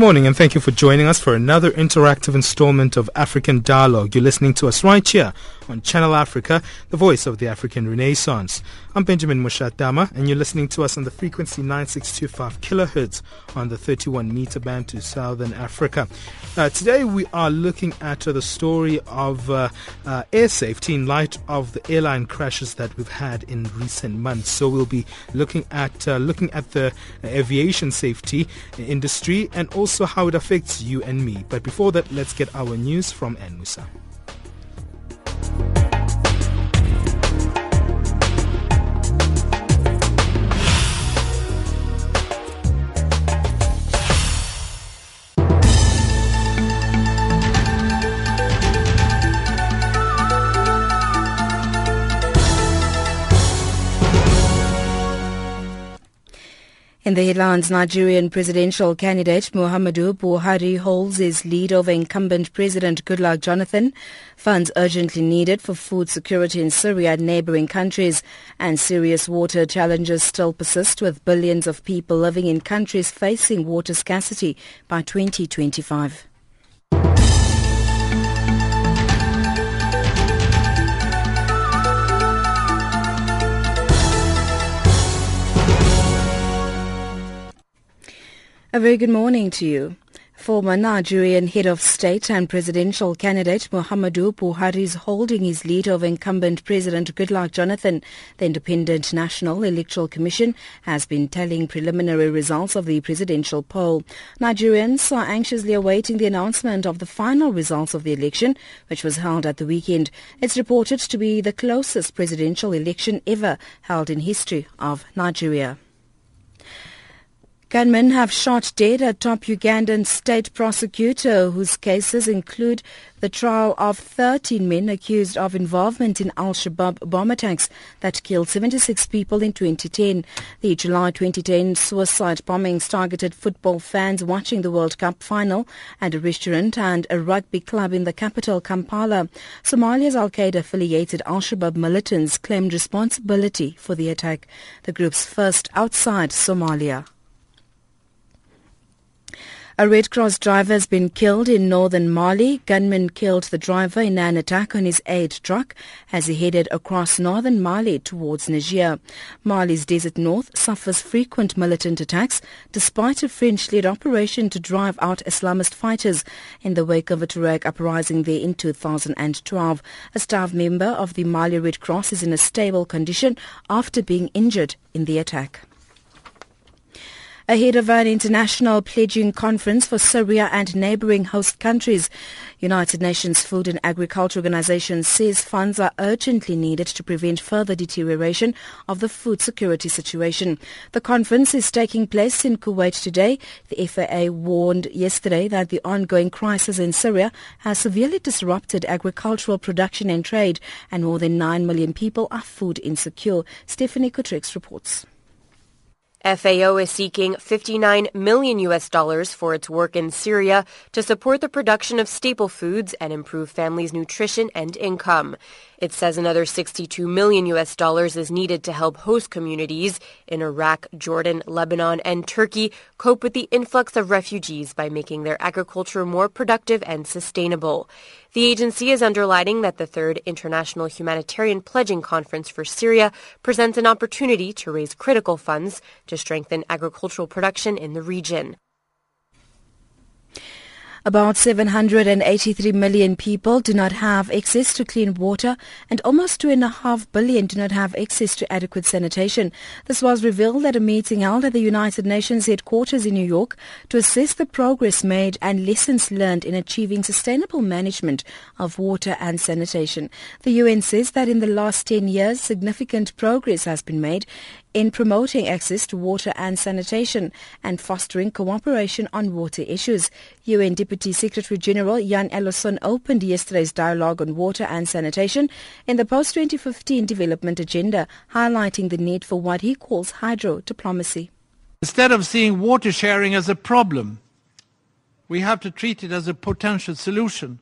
Morning and thank you for joining us for another interactive installment of African Dialogue. You're listening to us right here on Channel Africa, the voice of the African Renaissance. I'm Benjamin Mushatama and you're listening to us on the frequency 9625 kilohertz on the 31 meter band to Southern Africa. Uh, today we are looking at uh, the story of uh, uh air safety in light of the airline crashes that we've had in recent months. So we'll be looking at uh, looking at the aviation safety industry and also how it affects you and me. But before that, let's get our news from Ann In the headlines, Nigerian presidential candidate Muhammadu Buhari holds his lead over incumbent President Goodluck Jonathan. Funds urgently needed for food security in Syria and neighboring countries. And serious water challenges still persist with billions of people living in countries facing water scarcity by 2025. A very good morning to you. Former Nigerian head of state and presidential candidate Muhammadu Buhari is holding his lead over incumbent President Goodluck Jonathan. The Independent National Electoral Commission has been telling preliminary results of the presidential poll. Nigerians are anxiously awaiting the announcement of the final results of the election, which was held at the weekend. It's reported to be the closest presidential election ever held in history of Nigeria. Gunmen have shot dead a top Ugandan state prosecutor whose cases include the trial of 13 men accused of involvement in Al-Shabaab bomb attacks that killed 76 people in 2010. The July 2010 suicide bombings targeted football fans watching the World Cup final and a restaurant and a rugby club in the capital Kampala. Somalia's Al-Qaeda affiliated Al-Shabaab militants claimed responsibility for the attack, the group's first outside Somalia. A Red Cross driver has been killed in northern Mali. Gunmen killed the driver in an attack on his aid truck as he headed across northern Mali towards Niger. Mali's desert north suffers frequent militant attacks despite a French-led operation to drive out Islamist fighters in the wake of a Tuareg uprising there in 2012. A staff member of the Mali Red Cross is in a stable condition after being injured in the attack ahead of an international pledging conference for Syria and neighboring host countries. United Nations Food and Agriculture Organization says funds are urgently needed to prevent further deterioration of the food security situation. The conference is taking place in Kuwait today. The FAO warned yesterday that the ongoing crisis in Syria has severely disrupted agricultural production and trade, and more than 9 million people are food insecure. Stephanie Kutrix reports. FAO is seeking 59 million US dollars for its work in Syria to support the production of staple foods and improve families' nutrition and income. It says another 62 million US dollars is needed to help host communities in Iraq, Jordan, Lebanon, and Turkey cope with the influx of refugees by making their agriculture more productive and sustainable. The agency is underlining that the third International Humanitarian Pledging Conference for Syria presents an opportunity to raise critical funds to strengthen agricultural production in the region. About 783 million people do not have access to clean water and almost 2.5 billion do not have access to adequate sanitation. This was revealed at a meeting held at the United Nations headquarters in New York to assess the progress made and lessons learned in achieving sustainable management of water and sanitation. The UN says that in the last 10 years, significant progress has been made in promoting access to water and sanitation and fostering cooperation on water issues. UN Deputy Secretary General Jan Eliasson opened yesterday's dialogue on water and sanitation in the post-2015 development agenda, highlighting the need for what he calls hydro diplomacy. Instead of seeing water sharing as a problem, we have to treat it as a potential solution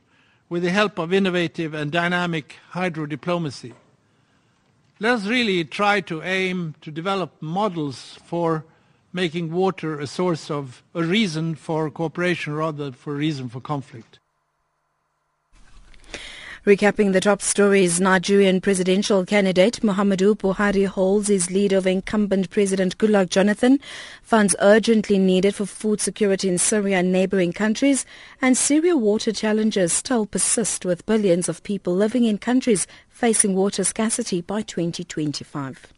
with the help of innovative and dynamic hydro diplomacy. Let us really try to aim to develop models for making water a source of a reason for cooperation rather than for a reason for conflict. Recapping the top stories, Nigerian presidential candidate Muhammadu Buhari holds his lead over incumbent President Goodluck Jonathan. Funds urgently needed for food security in Syria and neighboring countries. And Syria water challenges still persist with billions of people living in countries facing water scarcity by 2025.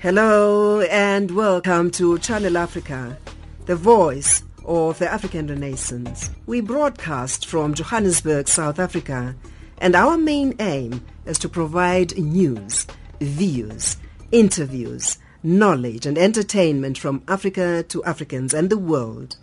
Hello and welcome to Channel Africa, the voice of the African Renaissance. We broadcast from Johannesburg, South Africa and our main aim is to provide news, views, interviews, knowledge and entertainment from Africa to Africans and the world.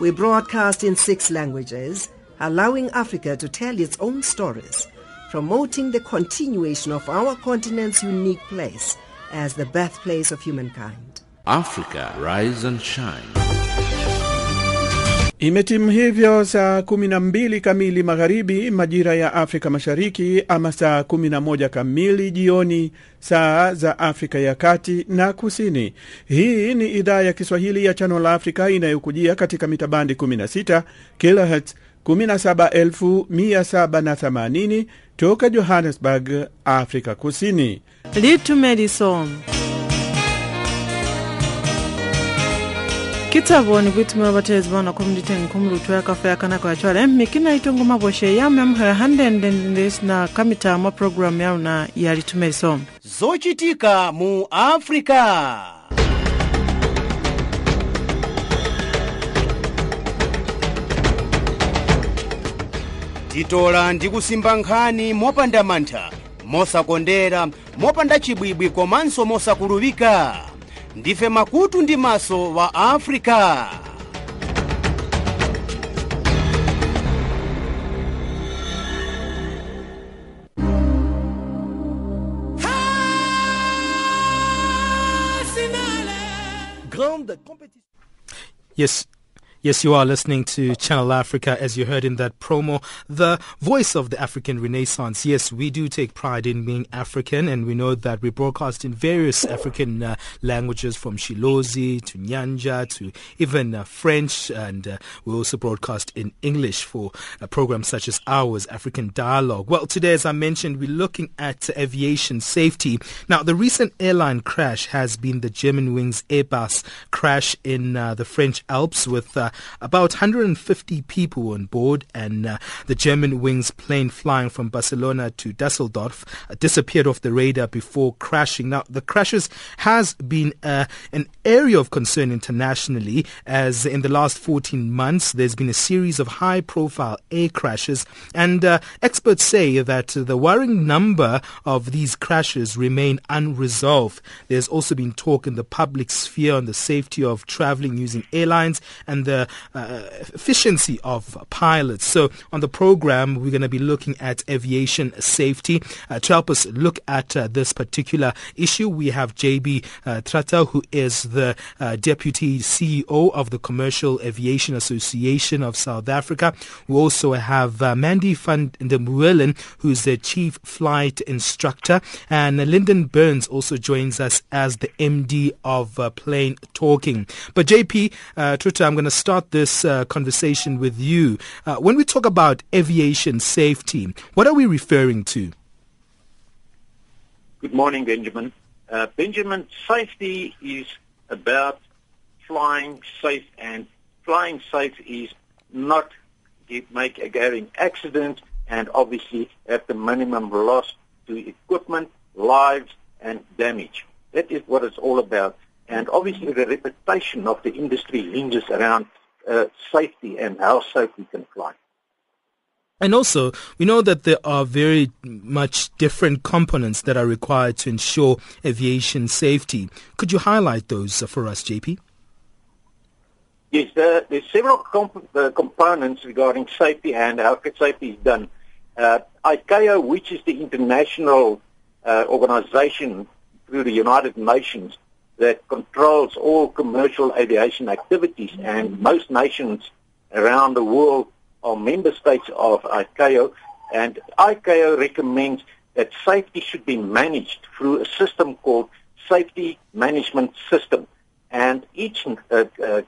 We broadcast in six languages, allowing Africa to tell its own stories, promoting the continuation of our continent's unique place as the birthplace of humankind. Africa Rise and Shine. Imetimu hivyo saa kumi na mbili kamili magharibi majira ya Afrika Mashariki, ama saa kumi na moja kamili jioni saa za Afrika ya Kati na Kusini. Hii ni idhaa ya Kiswahili ya Channel Africa inayokujia katika mitabandi 16 kilohertz 17780 toka Johannesburg, Afrika Kusini. litumelisom kitaboni kuitumi avatezi vona komditeni khumulutu yakafeya kanako yacwale mikina itongo mabweshe yamwe amkhala handendendesi na kamita mwa pulogalamu yauna yalitumeliso zochitika mu afrika. Titola ndi kusimba nkhani mopanda mantha mosakondera mopanda chibwibwi komanso mosakuluwika ndife makutu ndi maso wa afrika. Yes, Yes, you are listening to Channel Africa as you heard in that promo, the voice of the African Renaissance. Yes, we do take pride in being African and we know that we broadcast in various African uh, languages from Shilozi to Nyanja to even uh, French and uh, we also broadcast in English for uh, programs such as ours, African Dialogue. Well, today, as I mentioned, we're looking at aviation safety. Now, the recent airline crash has been the Germanwings Airbus crash in uh, the French Alps with uh, about 150 people on board, and uh, the Germanwings plane flying from Barcelona to Dusseldorf uh, disappeared off the radar before crashing. Now, the crashes has been uh, an area of concern internationally, as in the last 14 months there's been a series of high-profile air crashes, and uh, experts say that the worrying number of these crashes remain unresolved. There's also been talk in the public sphere on the safety of traveling using airlines and the uh, efficiency of pilots. So on the program, we're going to be looking at aviation safety. Uh, to help us look at uh, this particular issue, we have JP uh, Truter, who is the uh, Deputy CEO of the Commercial Aviation Association of South Africa. We also have uh, Mandy van der Meulen, who's the Chief Flight Instructor, and Linden Burns also joins us as the MD of uh, Plane Talking. But JP uh, Truter, I'm going to start this uh, conversation with you. Uh, when we talk about aviation safety, what are we referring to? Good morning, Benjamin. Uh, Benjamin, safety is about flying safe, and flying safe is not make a getting accident and obviously at the minimum loss to equipment, lives, and damage. That is what it's all about. And obviously the reputation of the industry hinges around uh, safety and how safe we can fly. And also, we know that there are very much different components that are required to ensure aviation safety. Could you highlight those for us, JP? Yes, there, there's several comp- uh, components regarding safety and how safety is done. Uh, ICAO, which is the international uh, organization through the United Nations that controls all commercial aviation activities, and most nations around the world are member states of ICAO, and ICAO recommends that safety should be managed through a system called Safety Management System, and each uh, uh,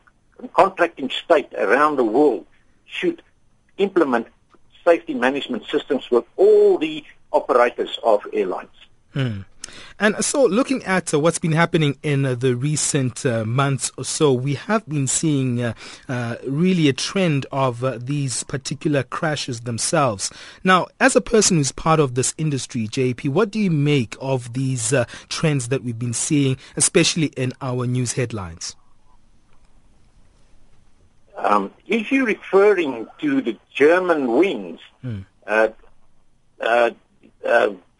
contracting state around the world should implement safety management systems with all the operators of airlines. Hmm. And so, looking at uh, what's been happening in uh, the recent uh, months or so, we have been seeing uh, uh, really a trend of uh, these particular crashes themselves. Now, as a person who's part of this industry, JP, what do you make of these trends that we've been seeing, especially in our news headlines? Um, if you're referring to the Germanwings, mm.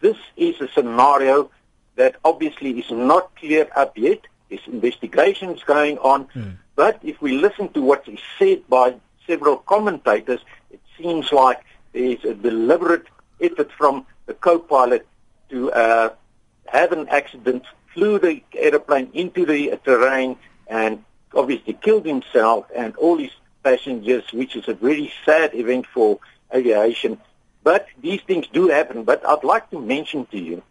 Uh, uh, uh, this is a scenario that obviously is not cleared up yet. There's investigations going on. Mm. But if we listen to what is said by several commentators, it seems like there's a deliberate effort from the co-pilot to uh, have an accident, flew the aeroplane into the terrain, and obviously killed himself and all his passengers, which is a very sad event for aviation. But these things do happen. But I'd like to mention to you,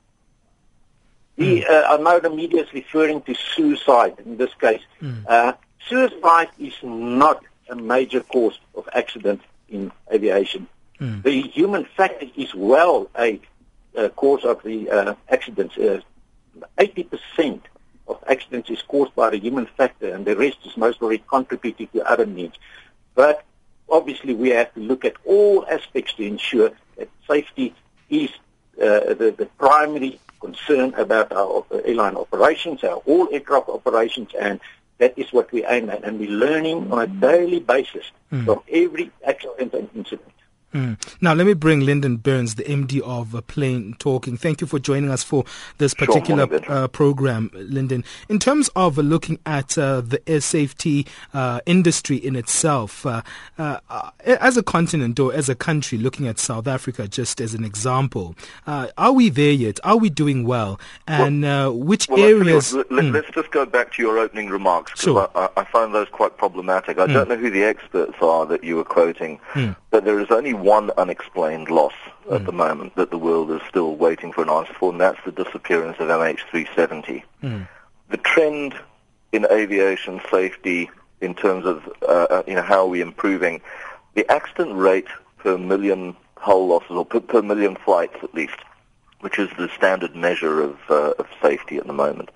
the, mm. uh, I know the media is referring to suicide in this case. Mm. Uh, suicide is not a major cause of accident in aviation. Mm. The human factor is well a, a cause of the uh, accidents. 80% uh, of accidents is caused by the human factor, and the rest is mostly contributed to other needs. But obviously, we have to look at all aspects to ensure that safety is uh, the, the primary concern about our airline operations, our all aircraft operations, and that is what we aim at. And we're learning on a daily basis mm. from every accident and incident. Mm. Now, let me bring Linden Burns, the MD of uh, Plane Talking. Thank you for joining us for this particular sure, uh, program, Linden. In terms of uh, looking at uh, the air safety uh, industry in itself, uh, as a continent or as a country, looking at South Africa just as an example, are we there yet? Are we doing well? And well, which well, areas? Let, us mm. just go back to your opening remarks. Sure. I, I, find those quite problematic. I mm. don't know who the experts are that you were quoting, but there is only one unexplained loss mm. at the moment that the world is still waiting for an answer for, and that's the disappearance of MH370. Mm. The trend in aviation safety in terms of uh, uh, you know how are we improving, the accident rate per million hull losses or per, per million flights at least, which is the standard measure of, uh, of safety at the moment,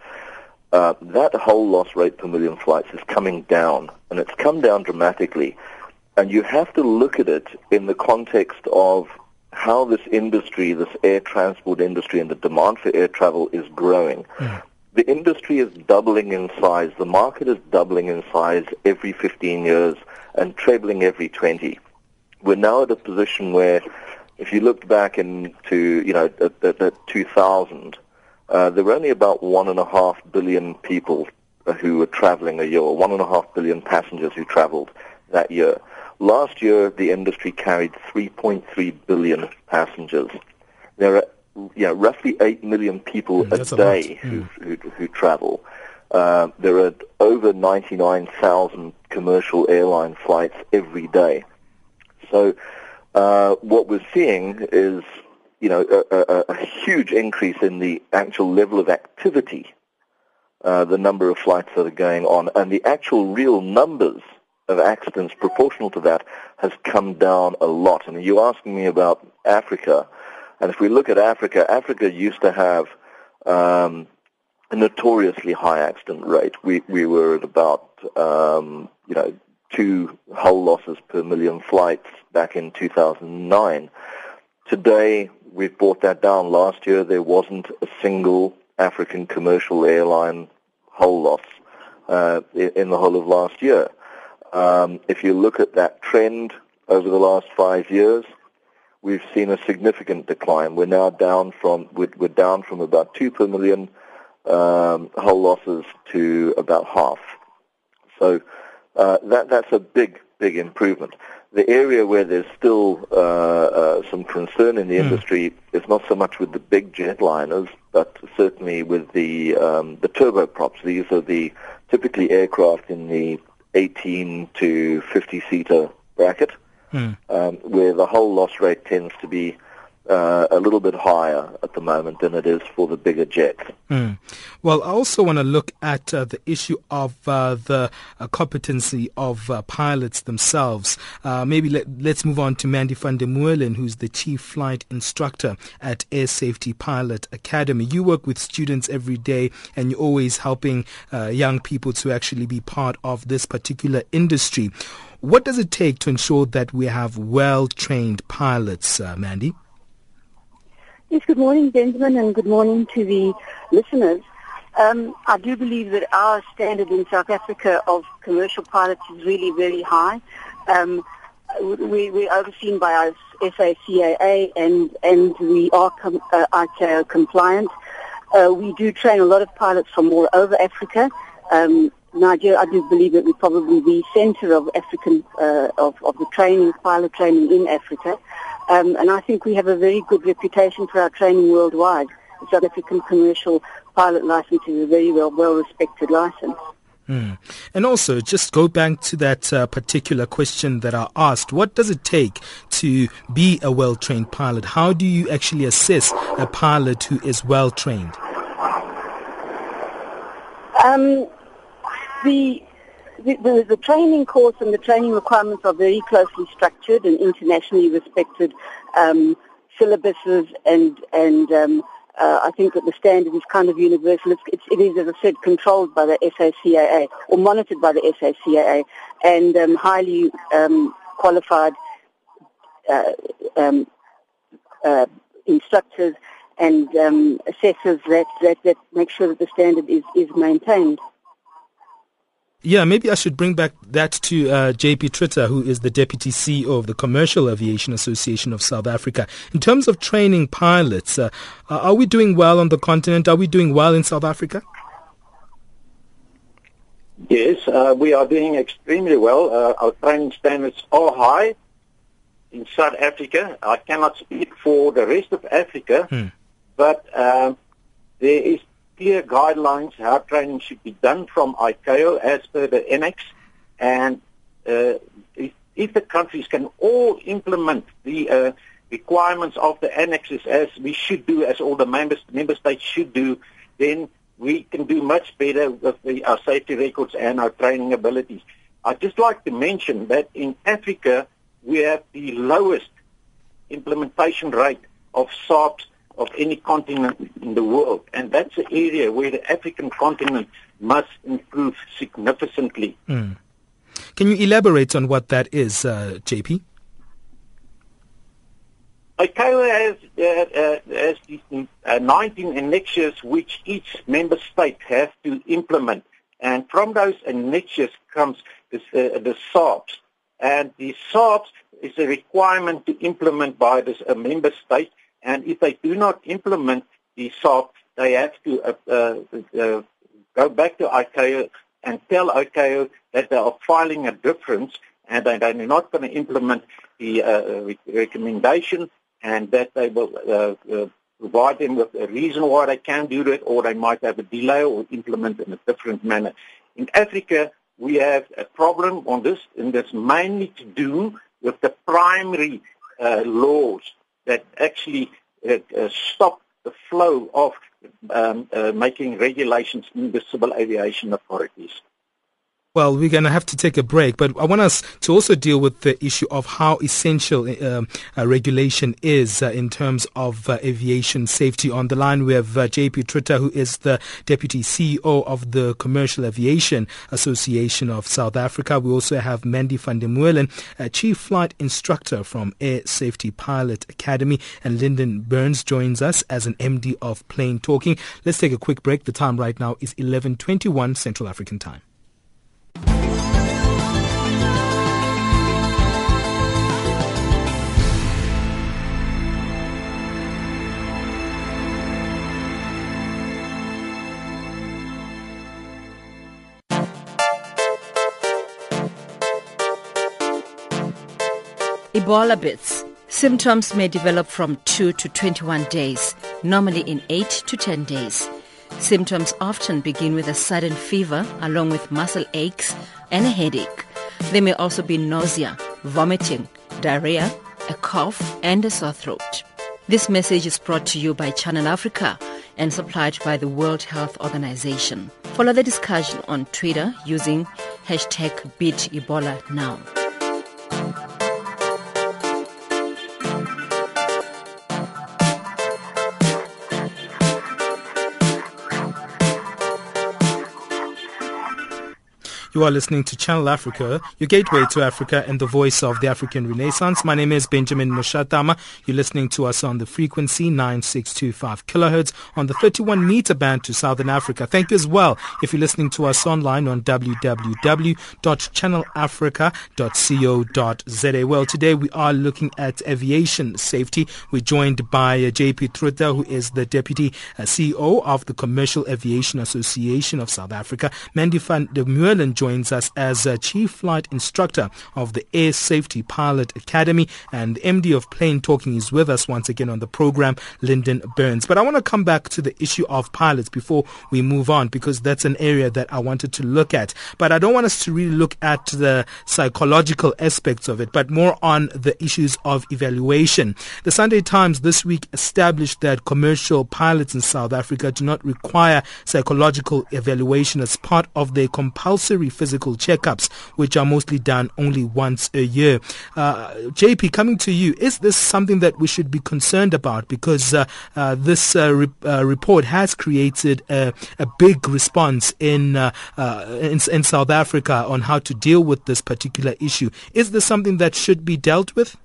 uh, that hull loss rate per million flights is coming down, and it's come down dramatically. And you have to look at it in the context of how this industry, this air transport industry, and the demand for air travel is growing. Mm. The industry is doubling in size. The market is doubling in size every 15 years and trebling every 20. We're now at a position where, if you looked back into, you know, at, at, at 2000, uh, there were only about one and a half billion people who were traveling a year, one and a half billion passengers who traveled that year. Last year, the industry carried 3.3 billion passengers. There are yeah, roughly 8 million people mm, a day a who, mm. who, who, travel. Uh, there are over 99,000 commercial airline flights every day. So uh, what we're seeing is you know, a, a, a huge increase in the actual level of activity, uh, the number of flights that are going on, and the actual real numbers of accidents proportional to that has come down a lot. And you're asking me about Africa, and if we look at Africa, Africa used to have um, a notoriously high accident rate. We we were at about um, you know two hull losses per million flights back in 2009. Today, we've brought that down. Last year, there wasn't a single African commercial airline hull loss uh, in the whole of last year. Um, if you look at that trend over the last five years, we've seen a significant decline. We're now down from we're, we're down from about two per million um, hull losses to about half. So uh, that that's a big big improvement the area where there's still uh, uh, some concern in the mm. industry is not so much with the big jetliners, but certainly with the um, the turboprops. These are the typically aircraft in the 18 to 50 seater bracket, mm. um, where the hull loss rate tends to be uh, a little bit higher at the moment than it is for the bigger jets. Mm. Well, I also want to look at uh, the issue of uh, the uh, competency of uh, pilots themselves. Uh, maybe let, us move on to Mandy van der Molen, who's the chief flight instructor at Air Safety Pilot Academy. You work with students every day, and you're always helping young people to actually be part of this particular industry. What does it take to ensure that we have well-trained pilots, Mandy? Yes, good morning, Benjamin, and good morning to the listeners. Um, I do believe that our standard in South Africa of commercial pilots is really very high. Um, we, we're overseen by our SACAA and, and we are com, uh, compliant. Uh, we do train a lot of pilots from all over Africa. Um, Nigeria, I do believe that we're probably the center of African, uh, of, of the training, pilot training in Africa. Um, and I think we have a very good reputation for our training worldwide. The South African commercial pilot license is a very well, well-respected license. Mm. And also, just go back to that uh, particular question that I asked. What does it take to be a well-trained pilot? How do you actually assess a pilot who is well-trained? Um, the the, the, the, training course and the training requirements are very closely structured and internationally respected um, syllabuses and and um, uh, I think that the standard is kind of universal. It's, it's, it is, as I said, controlled by the SACAA or monitored by the SACAA and um, highly um, qualified uh, um, uh, instructors and um, assessors that, that, that make sure that the standard is, is maintained. Yeah, maybe I should bring back that to uh, JP Truter, who is the Deputy CEO of the Commercial Aviation Association of South Africa. In terms of training pilots, uh, are we doing well on the continent? Are we doing well in South Africa? Yes, uh, we are doing extremely well. Uh, our training standards are high in South Africa. I cannot speak for the rest of Africa, hmm. but um, there is clear guidelines how training should be done from ICAO as per the annex. And uh, if, if, the countries can all implement the uh, requirements of the annexes as we should do, as all the members, member states should do, then we can do much better with the, our safety records and our training abilities. I'd just like to mention that in Africa, we have the lowest implementation rate of SARPs of any continent in the world. And that's an area where the African continent must improve significantly. Mm. Can you elaborate on what that is, uh, JP? ICAO has, uh, uh, has these, uh, 19 annexures which each member state has to implement. And from those annexures comes this, uh, the SARPs. And the SARPs is a requirement to implement by this uh, member state. And if they do not implement the SARP, they have to uh, uh, uh, go back to ICAO and tell ICAO that they are filing a difference and they, they're not going to implement the uh, re- recommendation and that they will uh, uh, provide them with a reason why they can do that or they might have a delay or implement in a different manner. In Africa, we have a problem on this, and that's mainly to do with the primary uh, laws that actually uh, uh, stop the flow of um, uh, making regulations in the civil aviation authorities. Well, we're going to have to take a break, but I want us to also deal with the issue of how essential uh, uh, regulation is uh, in terms of uh, aviation safety. On the line, we have uh, JP Truter, who is the Deputy CEO of the Commercial Aviation Association of South Africa. We also have Mandy van der Meulen, Chief Flight Instructor from Air Safety Pilot Academy, and Linden Burns joins us as an MD of Plane Talking. Let's take a quick break. The time right now is 11:21 Central African Time. Ebola bits. Symptoms may develop from 2 to 21 days, normally in 8 to 10 days. Symptoms often begin with a sudden fever along with muscle aches and a headache. There may also be nausea, vomiting, diarrhea, a cough, and a sore throat. This message is brought to you by Channel Africa and supplied by the World Health Organization. Follow the discussion on Twitter using hashtag BeatEbolaNow. You are listening to Channel Africa, your gateway to Africa and the voice of the African Renaissance. My name is Benjamin Mushatama. You're listening to us on the frequency 9625 kilohertz on the 31 meter band to Southern Africa. Thank you as well if you're listening to us online on www.channelafrica.co.za. Well, today we are looking at aviation safety. We're joined by uh, JP Truter, who is the Deputy uh, CEO of the Commercial Aviation Association of South Africa. Mandy van der Meulen joins us as Chief Flight Instructor of the Air Safety Pilot Academy and MD of Plane Talking is with us once again on the program, Linden Burns. But I want to come back to the issue of pilots before we move on because that's an area that I wanted to look at. But I don't want us to really look at the psychological aspects of it, but more on the issues of evaluation. The Sunday Times this week established that commercial pilots in South Africa do not require psychological evaluation as part of their compulsory physical checkups, which are mostly done only once a year. Uh, JP, coming to you, is this something that we should be concerned about? Because uh, uh, this uh, re- uh, report has created a, a big response in, uh, in, in South Africa on how to deal with this particular issue. Is this something that should be dealt with?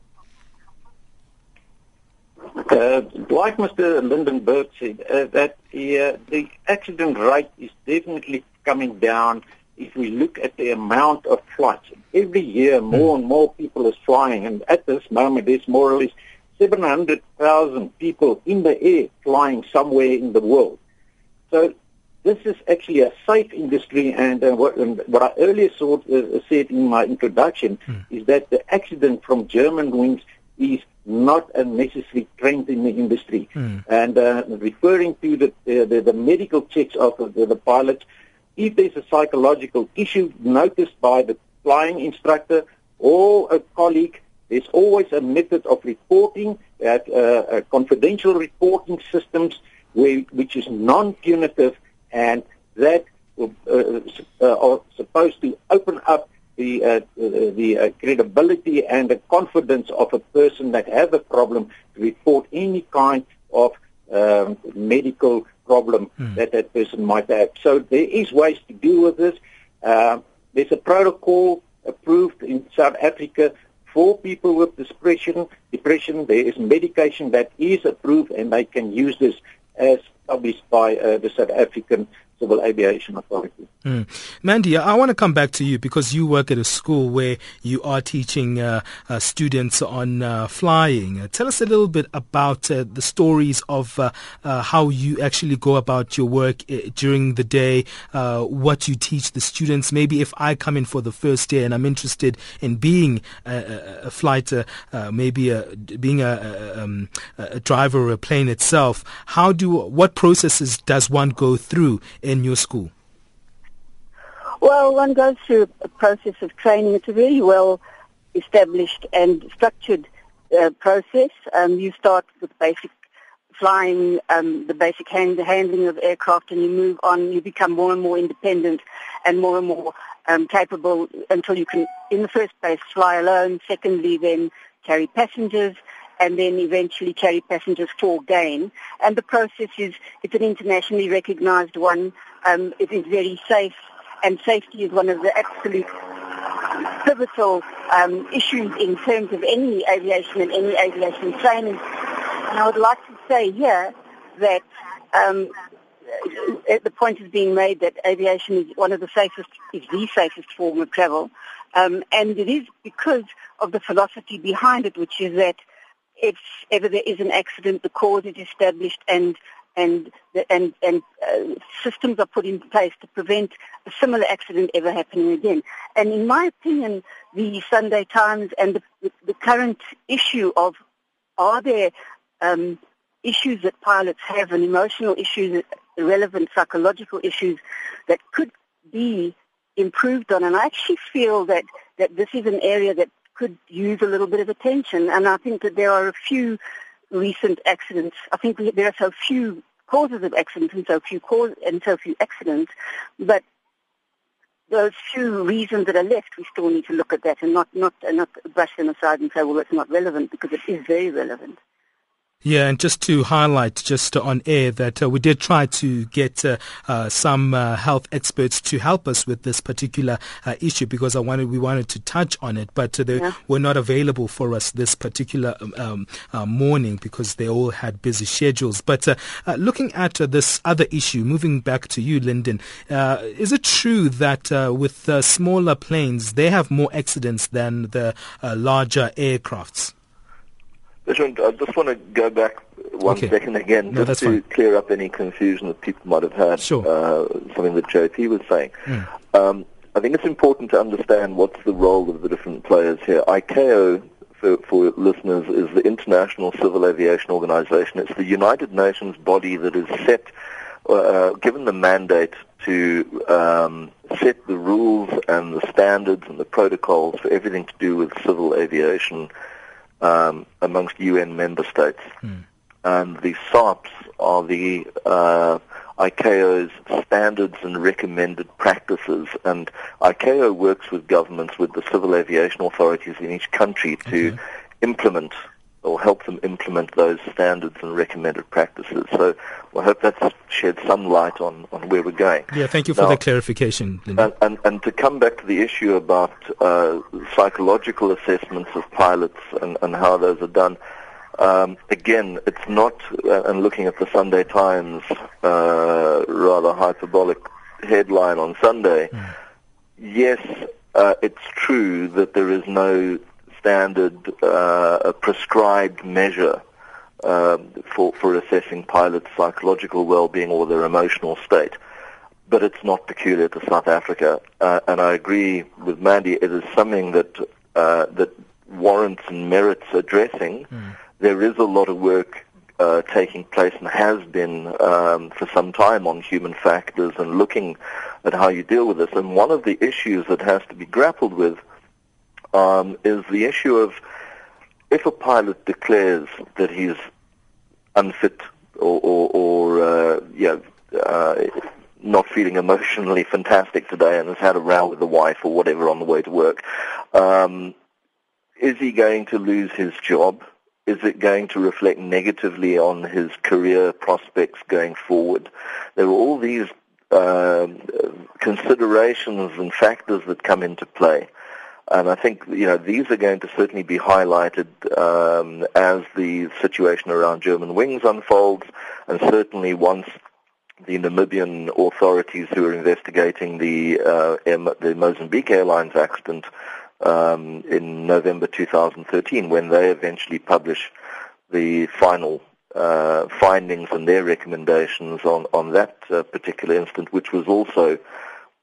Uh, like Mr. Linden said, uh, that uh, the accident rate is definitely coming down if we look at the amount of flights, every year more and more people are flying, and at this moment there's more or less 700,000 people in the air flying somewhere in the world. So this is actually a safe industry, and uh, what, and what, I earlier saw, uh, said in my introduction mm. is that the accident from Germanwings is not a necessary trend in the industry. Mm. And uh, referring to the, the, the medical checks of the, the pilots, if there's a psychological issue noticed by the flying instructor or a colleague, there's always a method of reporting, at, uh, confidential reporting systems where, which is non-punitive and that uh, uh, are supposed to open up the, uh, the uh, credibility and the confidence of a person that has a problem to report any kind of um, medical problem Hmm. that that person might have. So there is ways to deal with this. Uh, there's a protocol approved in South Africa for people with depression. Depression. There is medication that is approved, and they can use this as published by uh, the South African Civil Aviation Authority. Mm. Mandy, I want to come back to you because you work at a school where you are teaching uh, uh, students on uh, flying. Uh, tell us a little bit about uh, the stories of uh, how you actually go about your work during the day, what you teach the students. Maybe if I come in for the first day and I'm interested in being a, a, flight, maybe a, being a, a, um, a driver or a plane itself, how do what processes does one go through in your school? Well, one goes through a process of training. It's a really well established and structured uh, process. Um, you start with basic flying, um, the basic hand, handling of aircraft, and you move on. You become more and more independent and more and more um, capable until you can, in the first place, fly alone. Secondly, then carry passengers, and then eventually carry passengers for gain. And the process is it's an internationally recognized one. Um, it is very safe, and safety is one of the absolute pivotal um, issues in terms of any aviation and any aviation training. And I would like to say here that um, uh, the point is being made that aviation is one of the safest, is the safest form of travel. Um, and it is because of the philosophy behind it, which is that if ever there is an accident, the cause is established and and and and uh, systems are put in place to prevent a similar accident ever happening again. And in my opinion, the Sunday Times and the, the, the current issue of are there um, issues that pilots have and emotional issues, relevant psychological issues that could be improved on. And I actually feel that, that this is an area that could use a little bit of attention. And I think that there are a few recent accidents. I think there are so few causes of accidents and so few cause and so few accidents, but those few reasons that are left, we still need to look at that and not not and not brush them aside and say, well, it's not relevant because it is very relevant. Yeah, and just to highlight, just on air, that uh, we did try to get uh, uh, some uh, health experts to help us with this particular uh, issue because I wanted we wanted to touch on it, but uh, they Yeah. were not available for us this particular um, um, uh, morning because they all had busy schedules. But uh, uh, looking at uh, this other issue, moving back to you, Linden, uh, is it true that uh, with uh, smaller planes they have more accidents than the uh, larger aircrafts? Listen, I just want to go back one Okay. second again, No, just to fine. clear up any confusion that people might have had. Sure. Uh, something that JP was saying. Mm. Um, I think it's important to understand what's the role of the different players here. ICAO, for, for listeners, is the International Civil Aviation Organization. It's the United Nations body that is set, uh, given the mandate to um, set the rules and the standards and the protocols for everything to do with civil aviation um, amongst UN member states. And the SARPs are the uh, ICAO's standards and recommended practices. And ICAO works with governments, with the civil aviation authorities in each country to implement or help them implement those standards and recommended practices. So I hope that's shed some light on, on where we're going. Yeah, thank you for Now- the clarification, and, and, and to come back to the issue about uh, psychological assessments of pilots and, and how those are done, um, again, it's not, uh, and looking at the Sunday Times uh, rather hyperbolic headline on Sunday, yes, uh, it's true that there is no standard uh, prescribed measure um, for, for assessing pilots' psychological well-being or their emotional state but it's not peculiar to South Africa. Uh, and I agree with Mandy. It is something that uh, that warrants and merits addressing. There is a lot of work uh, taking place and has been um, for some time on human factors and looking at how you deal with this. And one of the issues that has to be grappled with um, is the issue of if a pilot declares that he's unfit or, or, or uh, yeah, uh, not feeling emotionally fantastic today and has had a row with the wife or whatever on the way to work, um, is he going to lose his job? is it going to reflect negatively on his career prospects going forward? There are all these uh, considerations and factors that come into play. And I think you know these are going to certainly be highlighted um, as the situation around Germanwings unfolds, and certainly once the Namibian authorities who are investigating the uh, the Mozambique Airlines accident um, in November 2013, when they eventually publish the final uh, findings and their recommendations on on that uh, particular incident, which was also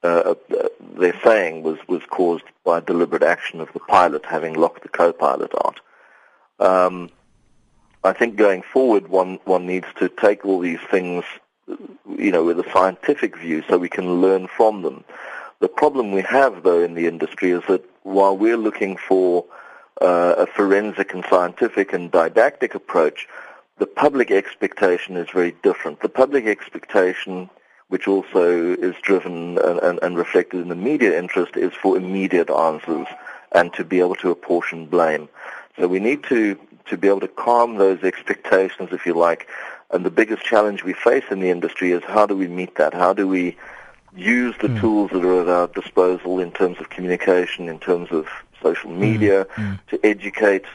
uh, uh, they're saying was, was caused by deliberate action of the pilot having locked the co-pilot out. Um, I think going forward, one one needs to take all these things, you know, with a scientific view, so we can learn from them. The problem we have, though, in the industry is that while we're looking for uh, a forensic and scientific and didactic approach, the public expectation is very different. The public expectation which also is driven and, and, and, reflected in the media interest, is for immediate answers and to be able to apportion blame. So we need to, to be able to calm those expectations, if you like. And the biggest challenge we face in the industry is how do we meet that? How do we use the mm. tools that are at our disposal in terms of communication, in terms of social media, mm. to educate,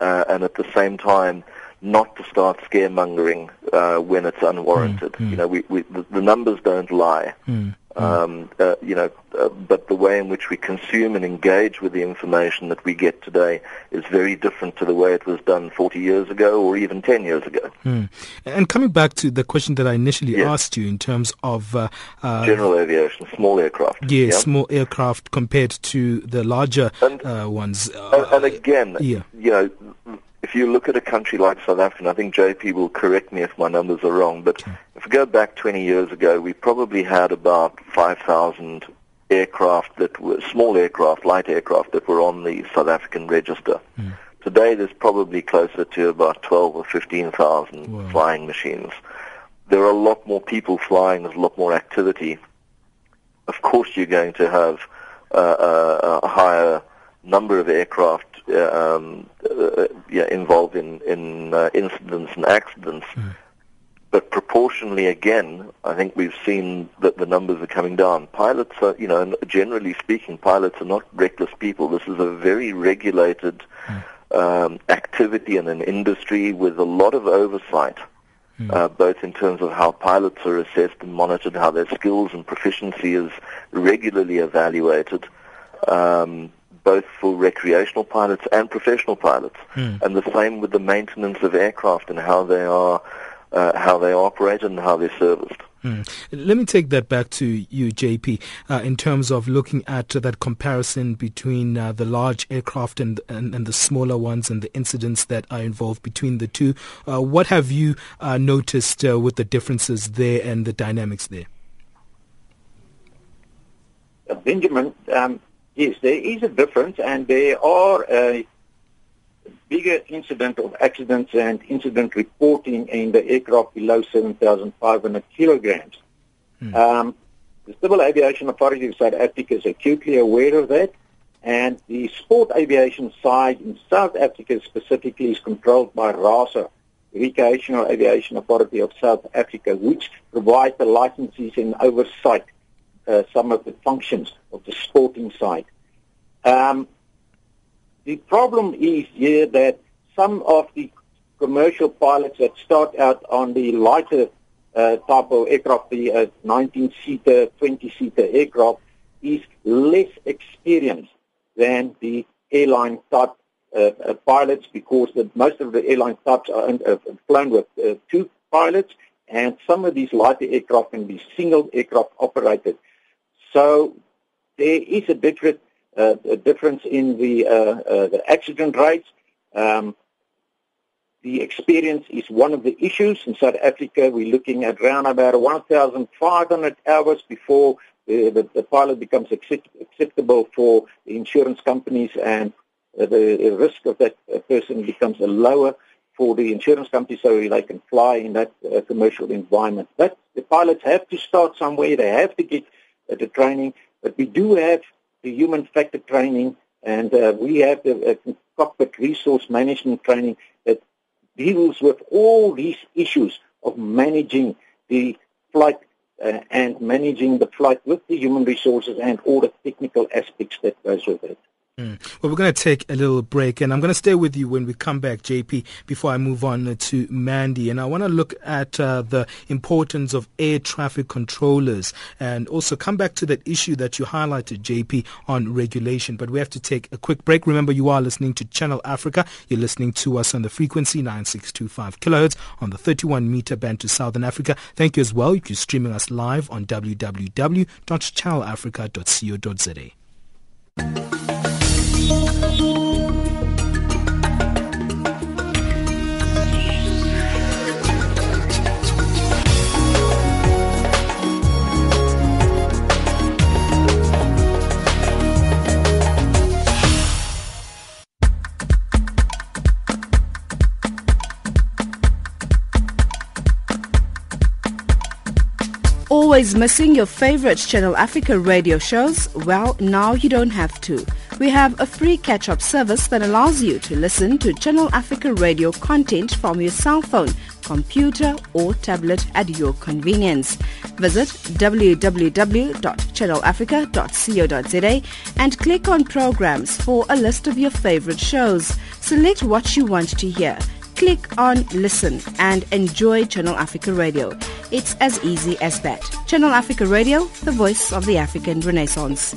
uh, and at the same time not to start scaremongering uh, when it's unwarranted. Mm, mm. You know, we, we, the, the, numbers don't lie. Mm, mm, um, uh, you know, uh, but the way in which we consume and engage with the information that we get today is very different to the way it was done 40 years ago or even 10 years ago. Mm. And coming back to the question that I initially yes. asked you in terms of uh, uh, general aviation, small aircraft. Yeah, yeah, small aircraft compared to the larger and, uh, ones. and, and again, yeah. you know if you look at a country like South Africa, and I think JP will correct me if my numbers are wrong, but if we go back 20 years ago, we probably had about 5,000 aircraft that were small aircraft, light aircraft that were on the South African register. Mm. Today, there's probably closer to about 12 or 15,000 flying machines. There are a lot more people flying. There's a lot more activity. Of course, you're going to have uh, a, a higher number of aircraft uh, um, uh, yeah, involved in, in uh, incidents and accidents. Mm. But proportionally, again, I think we've seen that the numbers are coming down. Pilots are, you know, generally speaking, pilots are not reckless people. This is a very regulated mm. um, activity in an industry with a lot of oversight. Mm. Uh, both in terms of how pilots are assessed and monitored, how their skills and proficiency is regularly evaluated. Um, both for recreational pilots and professional pilots, mm. and the same with the maintenance of aircraft and how they are uh, how they are operated and how they're serviced. Mm. Let me take that back to you, JP, uh, in terms of looking at uh, that comparison between uh, the large aircraft and, and, and, the smaller ones and the incidents that are involved between the two. Uh, what have you uh, noticed uh, with the differences there and the dynamics there? Benjamin, um, Yes, there is a difference, and there are a bigger incident of accidents and incident reporting in the aircraft below 7,500 kilograms. Hmm. Um, the Civil Aviation Authority of South Africa is acutely aware of that, and the sport aviation side in South Africa specifically is controlled by RASA, Recreational Aviation Authority of South Africa, which provides the licenses and oversight uh, some of the functions of the sporting side. Um, the problem is here that some of the commercial pilots that start out on the lighter uh, type of aircraft, the uh, 19-seater, 20-seater aircraft, is less experienced than the airline type uh, uh pilots because the, most of the airline types are uh, flown with uh, two pilots, and some of these lighter aircraft can be single aircraft operated. So there is a different, uh, a difference in the, uh, uh, the accident rates. Um, the experience is one of the issues. In South Africa, we're looking at around about 1,500 hours before the, the, pilot becomes accept, acceptable for insurance companies and the risk of that uh, person becomes a lower for the insurance company so they can fly in that uh, commercial environment. But the pilots have to start somewhere. They have to get the training, but we do have the human factor training, and uh, we have the uh, cockpit resource management training that deals with all these issues of managing the flight uh, and managing the flight with the human resources and all the technical aspects that goes with it. Mm. Well, we're going to take a little break, and I'm going to stay with you when we come back, JP, before I move on to Mandy. And I want to look at uh, the importance of air traffic controllers and also come back to that issue that you highlighted, JP, on regulation. But we have to take a quick break. Remember, you are listening to Channel Africa. You're listening to us on the frequency 9625 kilohertz on the 31 meter band to Southern Africa. Thank you as well. You're streaming us live on www.channelafrica.co.za. Thank you. Always missing your favorite Channel Africa radio shows? Well, now you don't have to. We have a free catch-up service that allows you to listen to Channel Africa radio content from your cell phone, computer or tablet at your convenience. Visit www.channelafrica.co.za and click on programs for a list of your favorite shows. Select what you want to hear click on listen and enjoy Channel Africa Radio. It's as easy as that. Channel Africa Radio, the voice of the African Renaissance.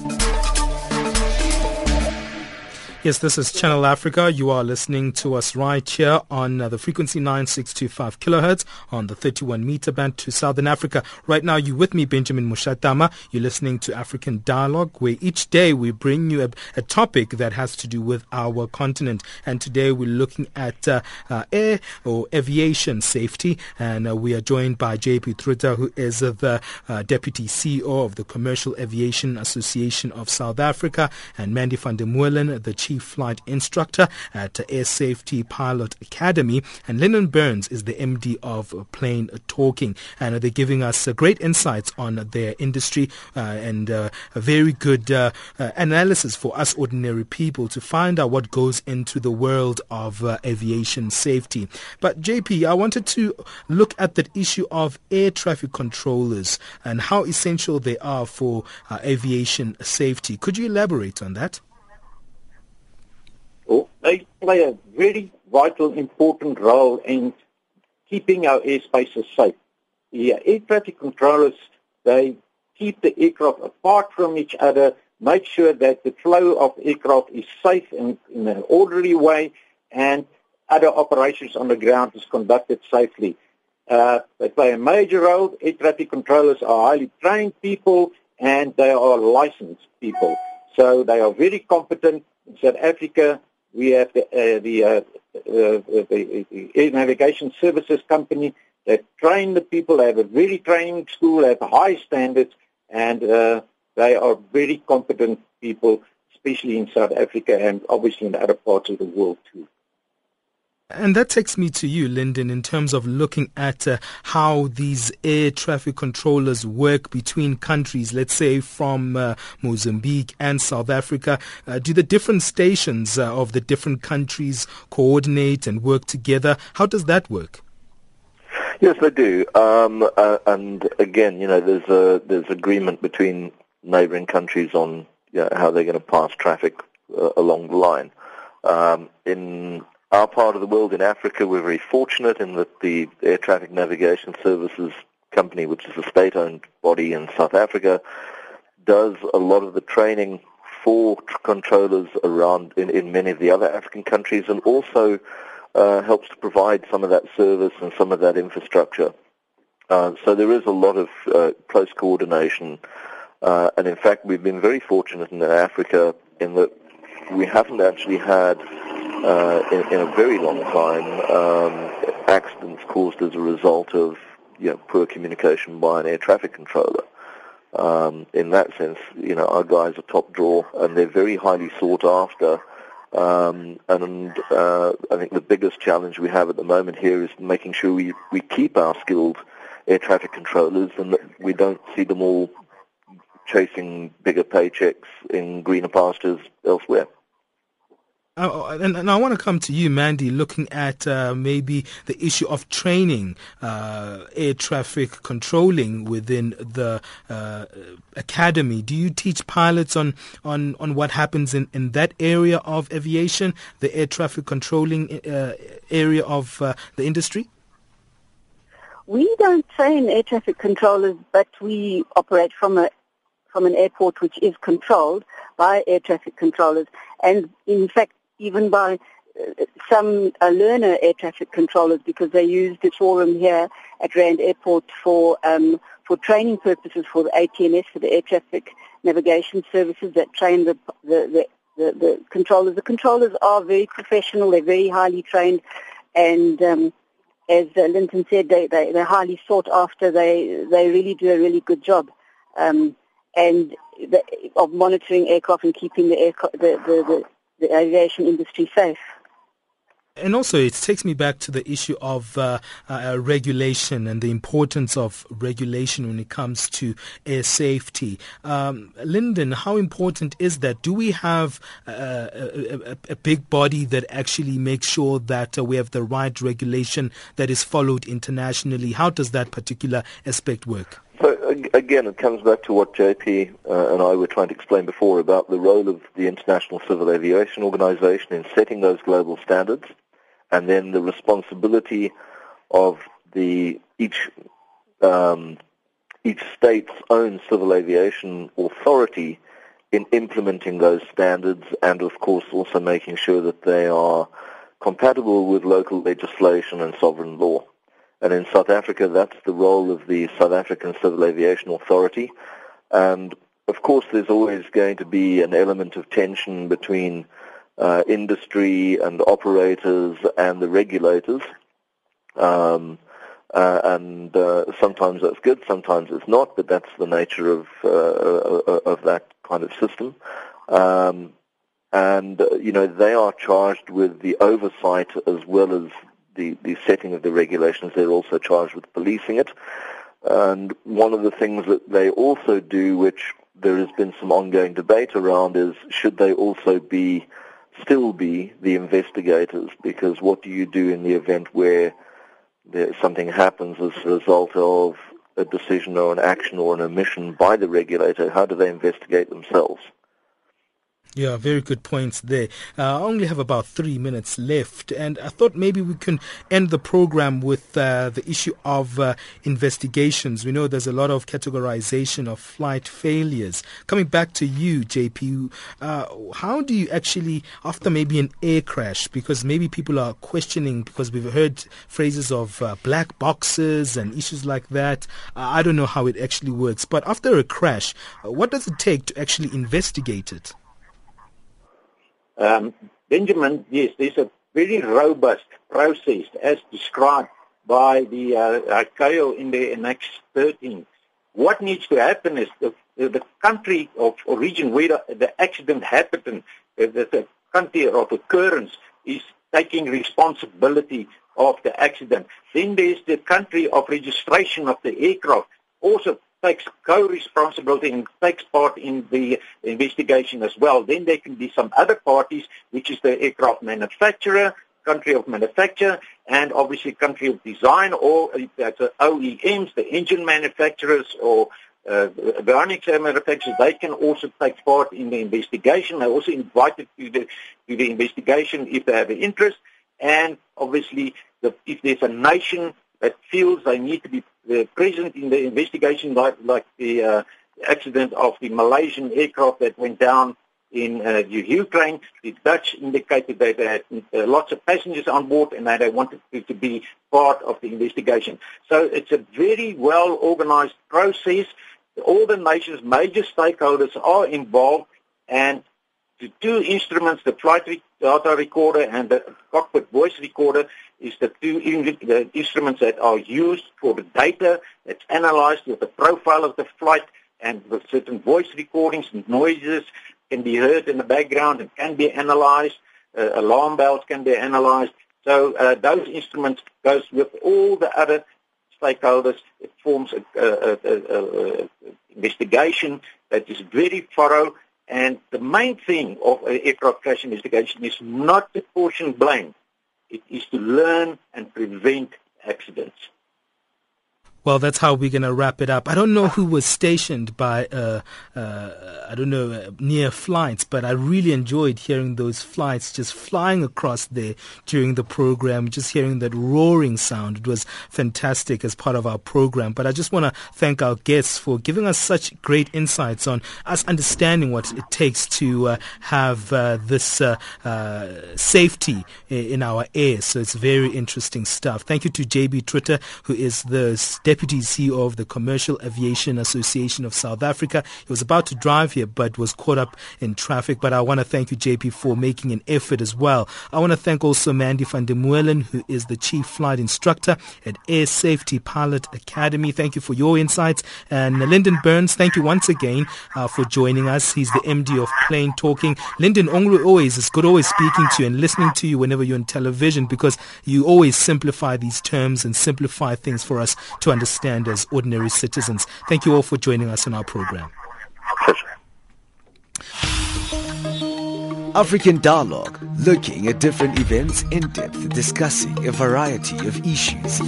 Yes, this is Channel Africa. You are listening to us right here on uh, the frequency 9625 kilohertz on the 31 meter band to Southern Africa. Right now, you with me, Benjamin Mushatama. You're listening to African Dialogue, where each day we bring you a, a topic that has to do with our continent. And today we're looking at uh, uh, air or aviation safety. And uh, we are joined by JP Truter, who is the uh, Deputy CEO of the Commercial Aviation Association of South Africa, and Mandy van der Moelen, the Chief Chief Flight Instructor at Air Safety Pilot Academy. And Linden Burns is the MD of Plane Talking. And they're giving us uh, great insights on their industry uh, and uh, a very good uh, uh, analysis for us ordinary people to find out what goes into the world of uh, aviation safety. But JP, I wanted to look at that issue of air traffic controllers and how essential they are for aviation safety. Could you elaborate on that? They play a very vital, important role in keeping our airspaces safe. The air traffic controllers, they keep the aircraft apart from each other, make sure that the flow of aircraft is safe and in an orderly way, and other operations on the ground is conducted safely. Uh, they play a major role. Air traffic controllers are highly trained people and they are licensed people. So they are very competent. In South Africa, we have the, uh, the, uh, uh, the, air navigation services company that train the people. They have a very training school, they have high standards, and uh, they are very competent people, especially in South Africa and obviously in other parts of the world too. And that takes me to you, Linden, in terms of looking at uh, how these air traffic controllers work between countries, let's say from uh, Mozambique and South Africa. Uh, do the different stations uh, of the different countries coordinate and work together? How does that work? Yes, they do. Um, uh, and again, you know, there's a, there's agreement between neighbouring countries on you know, how they're going to pass traffic uh, along the line. Um, in our part of the world in Africa, we're very fortunate in that the Air Traffic Navigation Services Company, which is a state-owned body in South Africa, does a lot of the training for controllers around in, in many of the other African countries and also uh, helps to provide some of that service and some of that infrastructure. Uh, so there is a lot of uh, close coordination. Uh, and in fact, we've been very fortunate in Africa in that we haven't actually had uh, in, in, a very long time um, accidents caused as a result of you know, poor communication by an air traffic controller. Um, in that sense, you know, our guys are top draw and they're very highly sought after. Um, and uh, I think the biggest challenge we have at the moment here is making sure we, we keep our skilled air traffic controllers and that we don't see them all chasing bigger paychecks in greener pastures elsewhere. Uh, and, and, I want to come to you, Mandy, looking at uh, maybe the issue of training uh, air traffic controlling within the uh, academy. Do you teach pilots on, on, on what happens in, in that area of aviation, the air traffic controlling uh, area of uh, the industry? We don't train air traffic controllers, but we operate from a from an airport which is controlled by air traffic controllers, and in fact, even by uh, some uh, learner air traffic controllers because they use the forum here at Rand Airport for um, for training purposes for the ATNS, for the air traffic navigation services that train the the, the, the, the controllers. The controllers are very professional, they're very highly trained, and um, as uh, Linden said, they, they, they're highly sought after. They, they really do a really good job. Um, and the, of monitoring aircraft and keeping the, air, the, the, the, the aviation industry safe. And also, it takes me back to the issue of uh, uh, regulation and the importance of regulation when it comes to air safety. Um, Linden, how important is that? Do we have uh, a, a, a, big body that actually makes sure that uh, we have the right regulation that is followed internationally? How does that particular aspect work? So again, it comes back to what JP uh, and I were trying to explain before about the role of the International Civil Aviation Organization in setting those global standards and then the responsibility of the each um, each state's own civil aviation authority in implementing those standards and of course also making sure that they are compatible with local legislation and sovereign law. And in South Africa, that's the role of the South African Civil Aviation Authority. And of course, there's always going to be an element of tension between uh, industry and operators and the regulators. Um, uh, and uh, sometimes that's good, sometimes it's not, but that's the nature of uh, uh, of that kind of system. Um, and uh, you know they are charged with the oversight as well as the, the setting of the regulations. They're also charged with policing it. And one of the things that they also do, which there has been some ongoing debate around, is should they also be still be the investigators because what do you do in the event where there, something happens as a result of a decision or an action or an omission by the regulator? How do they investigate themselves? Yeah, very good points there. Uh, I only have about three minutes left, and I thought maybe we can end the program with uh, the issue of uh, investigations. We know there's a lot of categorization of flight failures. Coming back to you, JP, uh, how do you actually, after maybe an air crash, because maybe people are questioning, because we've heard phrases of uh, black boxes and issues like that. Uh, I don't know how it actually works, but after a crash, what does it take to actually investigate it? Um, Benjamin, yes, there's a very robust process as described by the uh, ICAO in the Annex 13. What needs to happen is the, the country of origin where the, the accident happened, uh, the, the country of occurrence is taking responsibility of the accident. Then there's the country of registration of the aircraft also takes co-responsibility and takes part in the investigation as well. Then there can be some other parties, which is the aircraft manufacturer, country of manufacture, and obviously country of design, or that's the OEMs, the engine manufacturers, or uh, avionics manufacturers. They can also take part in the investigation. They're also invited to the to the investigation if they have an interest, and obviously the, if there's a nation that feels they need to be uh, present in the investigation, like, like the uh, accident of the Malaysian aircraft that went down in uh, Ukraine. The Dutch indicated that they had uh, lots of passengers on board and that they wanted to, to be part of the investigation. So it's a very well organized process. All the nation's major stakeholders are involved and the two instruments, the flight data recorder and the cockpit voice recorder, is the two the instruments that are used for the data that's analyzed with the profile of the flight and with certain voice recordings and noises can be heard in the background and can be analyzed. Uh, alarm bells can be analyzed. So uh, those instruments goes with all the other stakeholders. It forms a, a, a, a investigation that is very thorough And the main thing of an aircraft crash investigation is not to portion blame. It is to learn and prevent accidents. Well, that's how we're going to wrap it up. I don't know who was stationed by, uh, uh, I don't know, uh, near flights, but I really enjoyed hearing those flights just flying across there during the program, just hearing that roaring sound. It was fantastic as part of our program. But I just want to thank our guests for giving us such great insights on us understanding what it takes to uh, have uh, this uh, safety in our air. So it's very interesting stuff. Thank you to JP Truter, who is the Deputy CEO of the Commercial Aviation Association of South Africa. He was about to drive here but was caught up in traffic. But I want to thank you, JP, for making an effort as well. I want to thank also Mandy van der Moelen, who is the Chief Flight Instructor at Air Safety Pilot Academy. Thank you for your insights. And Linden Burns, thank you once again uh, for joining us. He's the MD of Plane Talking. Linden, always, it's good always speaking to you and listening to you whenever you're on television because you always simplify these terms and simplify things for us to understand understand as ordinary citizens. Thank you all for joining us in our program. African Dialogue, looking at different events in depth, discussing a variety of issues.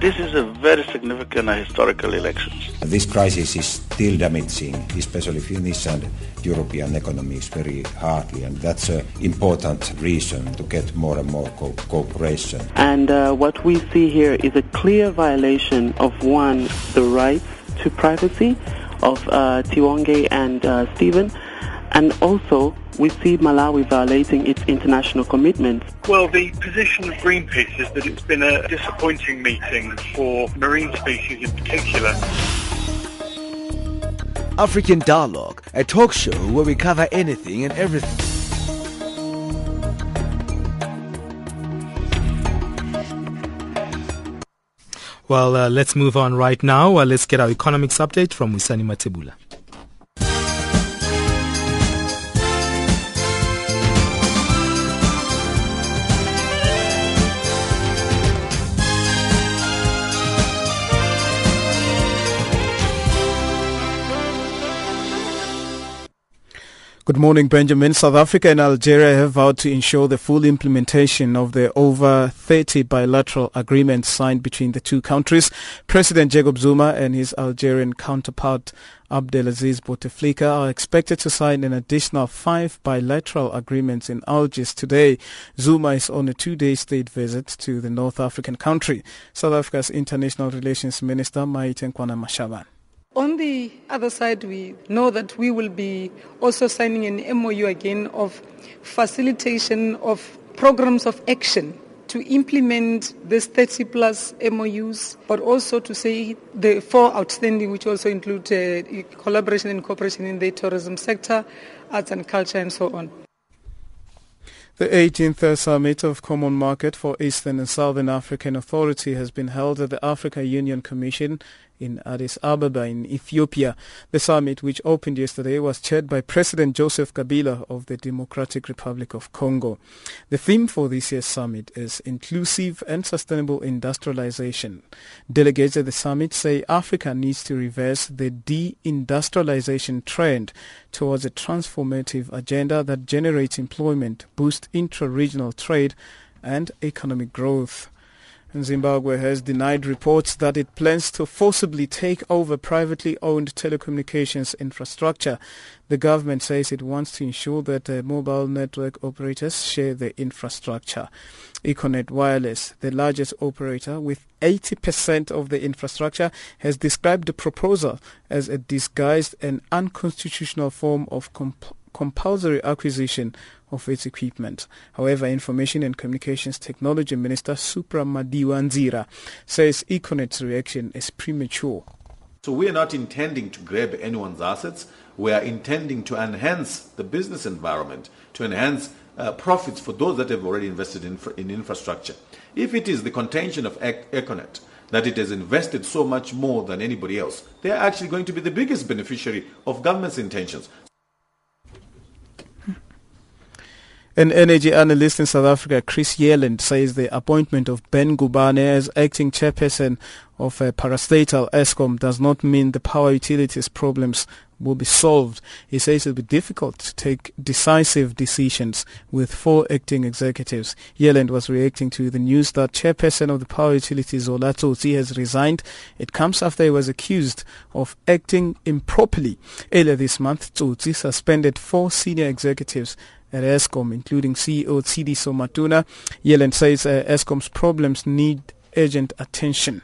This is a very significant historical election. This crisis is still damaging, especially Finnish and European economies very hardly, and that's an important reason to get more and more co- cooperation. And uh, what we see here is a clear violation of one, the rights to privacy of uh, Tiwonge and uh, Stephen, and also we see Malawi violating its international commitments. Well, the position of Greenpeace is that it's been a disappointing meeting for marine species in particular. African Dialogue, a talk show where we cover anything and everything. Well, uh, let's move on right now. Uh, let's get our economics update from Wisani Matebula. Good morning, Benjamin. South Africa and Algeria have vowed to ensure the full implementation of the over 30 bilateral agreements signed between the two countries. President Jacob Zuma and his Algerian counterpart Abdelaziz Bouteflika are expected to sign an additional five bilateral agreements in Algiers today. Zuma is on a two-day state visit to the North African country. South Africa's International Relations Minister Maite Nkoana Mashabane. On the other side, we know that we will be also signing an MOU again of facilitation of programs of action to implement this 30 plus MOUs, but also to say the four outstanding, which also include uh, collaboration and cooperation in the tourism sector, arts and culture, and so on. The 18th Summit of Common Market for Eastern and Southern African Authority has been held at the Africa Union Commission in Addis Ababa in Ethiopia. The summit, which opened yesterday, was chaired by President Joseph Kabila of the Democratic Republic of Congo. The theme for this year's summit is inclusive and sustainable industrialization. Delegates at the summit say Africa needs to reverse the deindustrialization trend towards a transformative agenda that generates employment, boosts intra-regional trade and economic growth. Zimbabwe has denied reports that it plans to forcibly take over privately owned telecommunications infrastructure. The government says it wants to ensure that uh, mobile network operators share the infrastructure. Econet Wireless, the largest operator with 80% of the infrastructure, has described the proposal as a disguised and unconstitutional form of comp- compulsory acquisition of its equipment. However, Information and Communications Technology Minister Supra Madiwa says Econet's reaction is premature. So we are not intending to grab anyone's assets. We are intending to enhance the business environment, to enhance uh, profits for those that have already invested in, in infrastructure. If it is the contention of Econet that it has invested so much more than anybody else, they are actually going to be the biggest beneficiary of government's intentions. An energy analyst in South Africa, Chris Yelland, says the appointment of Ben Ngubane as acting chairperson of a parastatal Eskom does not mean the power utilities problems will be solved. He says it will be difficult to take decisive decisions with four acting executives. Yelland was reacting to the news that chairperson of the power utilities, Zola Tsotsi, has resigned. It comes after he was accused of acting improperly. Earlier this month, Tsotsi suspended four senior executives at Eskom, including CEO Tshediso Matona. Yelland says uh, Eskom's problems need urgent attention.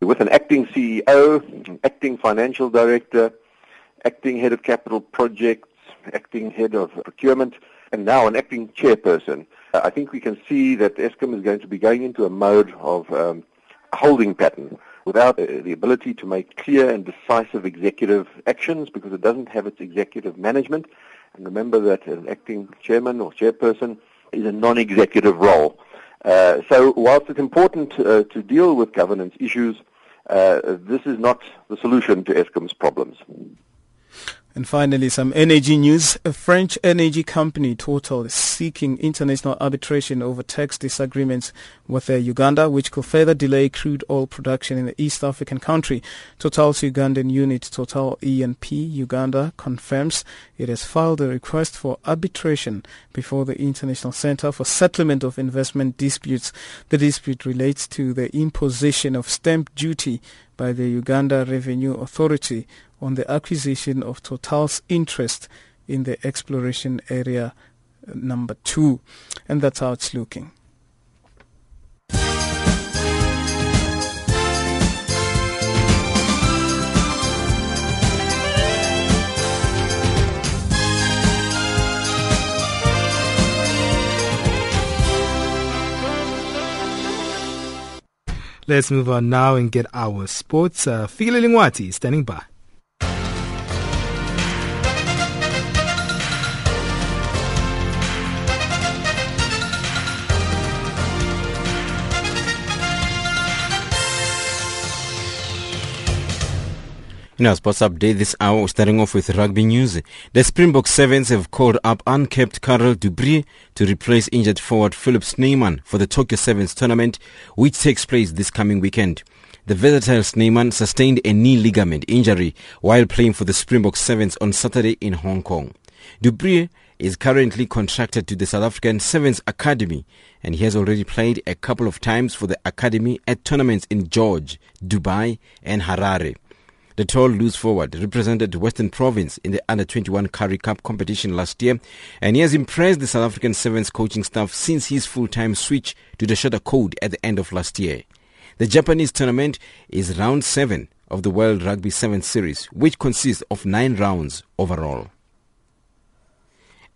With an acting CEO, an acting financial director, acting head of capital projects, acting head of procurement, and now an acting chairperson, uh, I think we can see that Eskom is going to be going into a mode of um, holding pattern without uh, the ability to make clear and decisive executive actions because it doesn't have its executive management and remember that an acting chairman or chairperson is a non-executive role. Uh, so whilst it's important uh, to deal with governance issues, uh, this is not the solution to Eskom's problems. And finally, some energy news. A French energy company, Total, is seeking international arbitration over tax disagreements with uh, Uganda, which could further delay crude oil production in the East African country. Total's Ugandan unit, Total E&P Uganda, confirms it has filed a request for arbitration before the International Center for Settlement of Investment Disputes. The dispute relates to the imposition of stamp duty by the Uganda Revenue Authority on the acquisition of Total's interest in the exploration area uh, number two. And that's how it's looking. Let's move on now and get our sports. Uh, Fikile Lingwati standing by. In our sports update this hour, starting off with rugby news. The Springbok Sevens have called up unkept Karel du Preez to replace injured forward Philip Snyman for the Tokyo Sevens tournament, which takes place this coming weekend. The versatile Snyman sustained a knee ligament injury while playing for the Springbok Sevens on Saturday in Hong Kong. du Preez is currently contracted to the South African Sevens Academy and he has already played a couple of times for the academy at tournaments in George, Dubai and Harare. The tall loose forward represented Western Province in the Under-21 Currie Cup competition last year, and he has impressed the South African Sevens coaching staff since his full-time switch to the shorter code at the end of last year. The Japanese tournament is round 7 of the World Rugby Sevens Series, which consists of 9 rounds overall.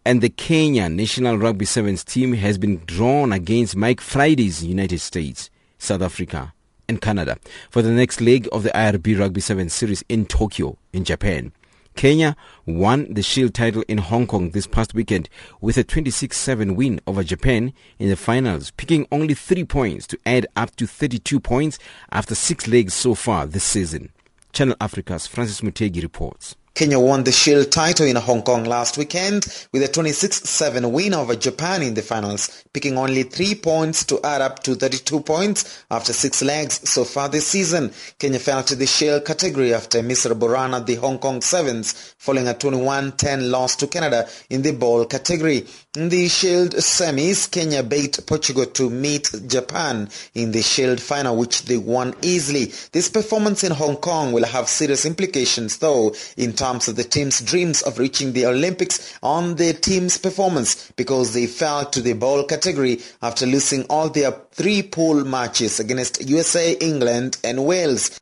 And the Kenya National Rugby Sevens team has been drawn against Mike Friday's United States, South Africa, and Canada for the next leg of the IRB Rugby 7 series in Tokyo, in Japan. Kenya won the Shield title in Hong Kong this past weekend with a 26-7 win over Japan in the finals, picking only 3 points to add up to 32 points after 6 legs so far this season. Channel Africa's Francis Mutegi reports. Kenya won the Shield title in Hong Kong last weekend with a 26-7 win over Japan in the finals, picking only three points to add up to 32 points after six legs so far this season. Kenya fell to the Shield category after a miserable run at the Hong Kong Sevens, following a 21-10 loss to Canada in the ball category. In the Shield semis, Kenya beat Portugal to meet Japan in the Shield final, which they won easily. This performance in Hong Kong will have serious implications, though, in terms of the team's dreams of reaching the Olympics on their team's performance because they fell to the bowl category after losing all their three pool matches against USA, England and Wales.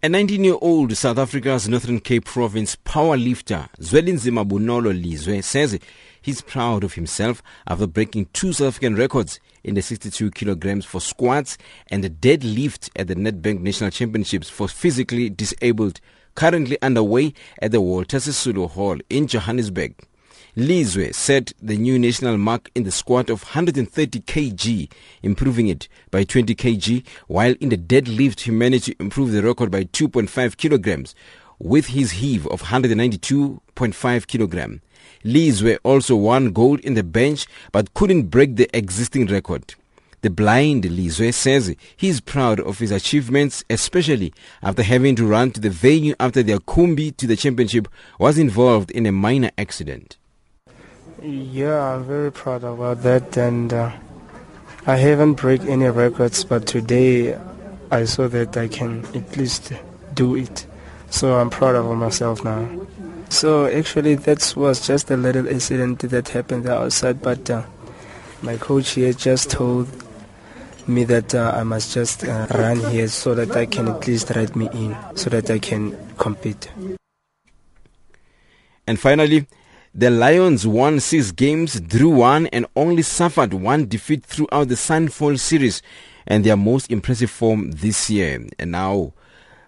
A 19-year-old South Africa's Northern Cape Province powerlifter Zwelinzima Bonolo Lizwe says he's proud of himself after breaking two South African records in the 62 kilograms for squats and the deadlift at the Nedbank National Championships for physically disabled currently underway at the Walter Sisulu Hall in Johannesburg. Lizwe set the new national mark in the squat of 130 kg, improving it by 20 kg, while in the deadlift he managed to improve the record by 2.5 kilograms, with his heave of 192.5 kilogram. Lizwe also won gold in the bench but couldn't break the existing record. The blind Lizwe says he is proud of his achievements, especially after having to run to the venue after their Kumbi to the championship was involved in a minor accident. Yeah, I'm very proud about that, and uh, I haven't break any records, but today I saw that I can at least do it. So I'm proud of myself now. So actually that was just a little incident that happened outside, but uh, my coach here just told me that uh, I must just uh, run here so that I can at least write me in, so that I can compete. And finally, the Lions won six games, drew one, and only suffered one defeat throughout the Sunfoil series and their most impressive form this year. And now,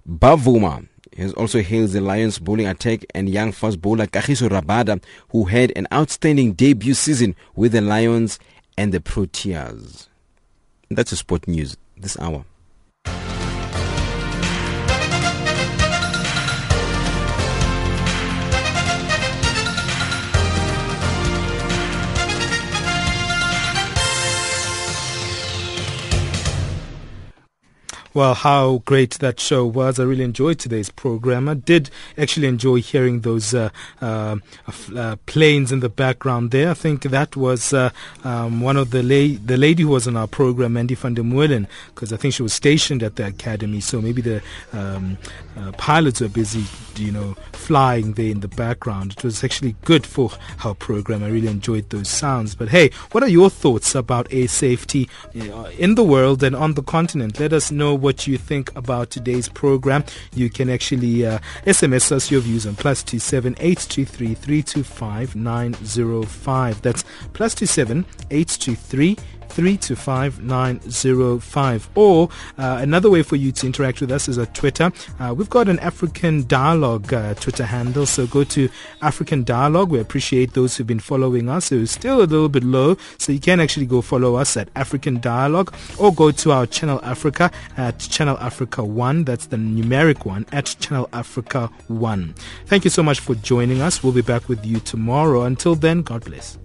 Bavuma has also hailed the Lions bowling attack and young fast bowler Kagiso Rabada, who had an outstanding debut season with the Lions and the Proteas. That's a sport news this hour. Well, how great that show was. I really enjoyed today's program. I did actually enjoy hearing those uh, uh, uh, planes in the background there. I think that was uh, um, one of the, la- the lady who was on our program, Mandy van der Moelen, because I think she was stationed at the academy. So maybe the um, uh, pilots were busy, you know, flying there in the background. It was actually good for our program. I really enjoyed those sounds. But hey, what are your thoughts about air safety uh, in the world and on the continent? Let us know what you think about today's program. You can actually uh, SMS us your views on plus two seven eight two three three two five nine zero five. That's plus two seven eight two three. 325905. Or uh, another way for you to interact with us is on Twitter. Uh, we've got an African Dialogue uh, Twitter handle, so go to African Dialogue. We appreciate those who've been following us. It's still a little bit low, so you can actually go follow us at African Dialogue or go to our Channel Africa at Channel Africa 1. That's the numeric one at Channel Africa 1. Thank you so much for joining us. We'll be back with you tomorrow. Until then, God bless.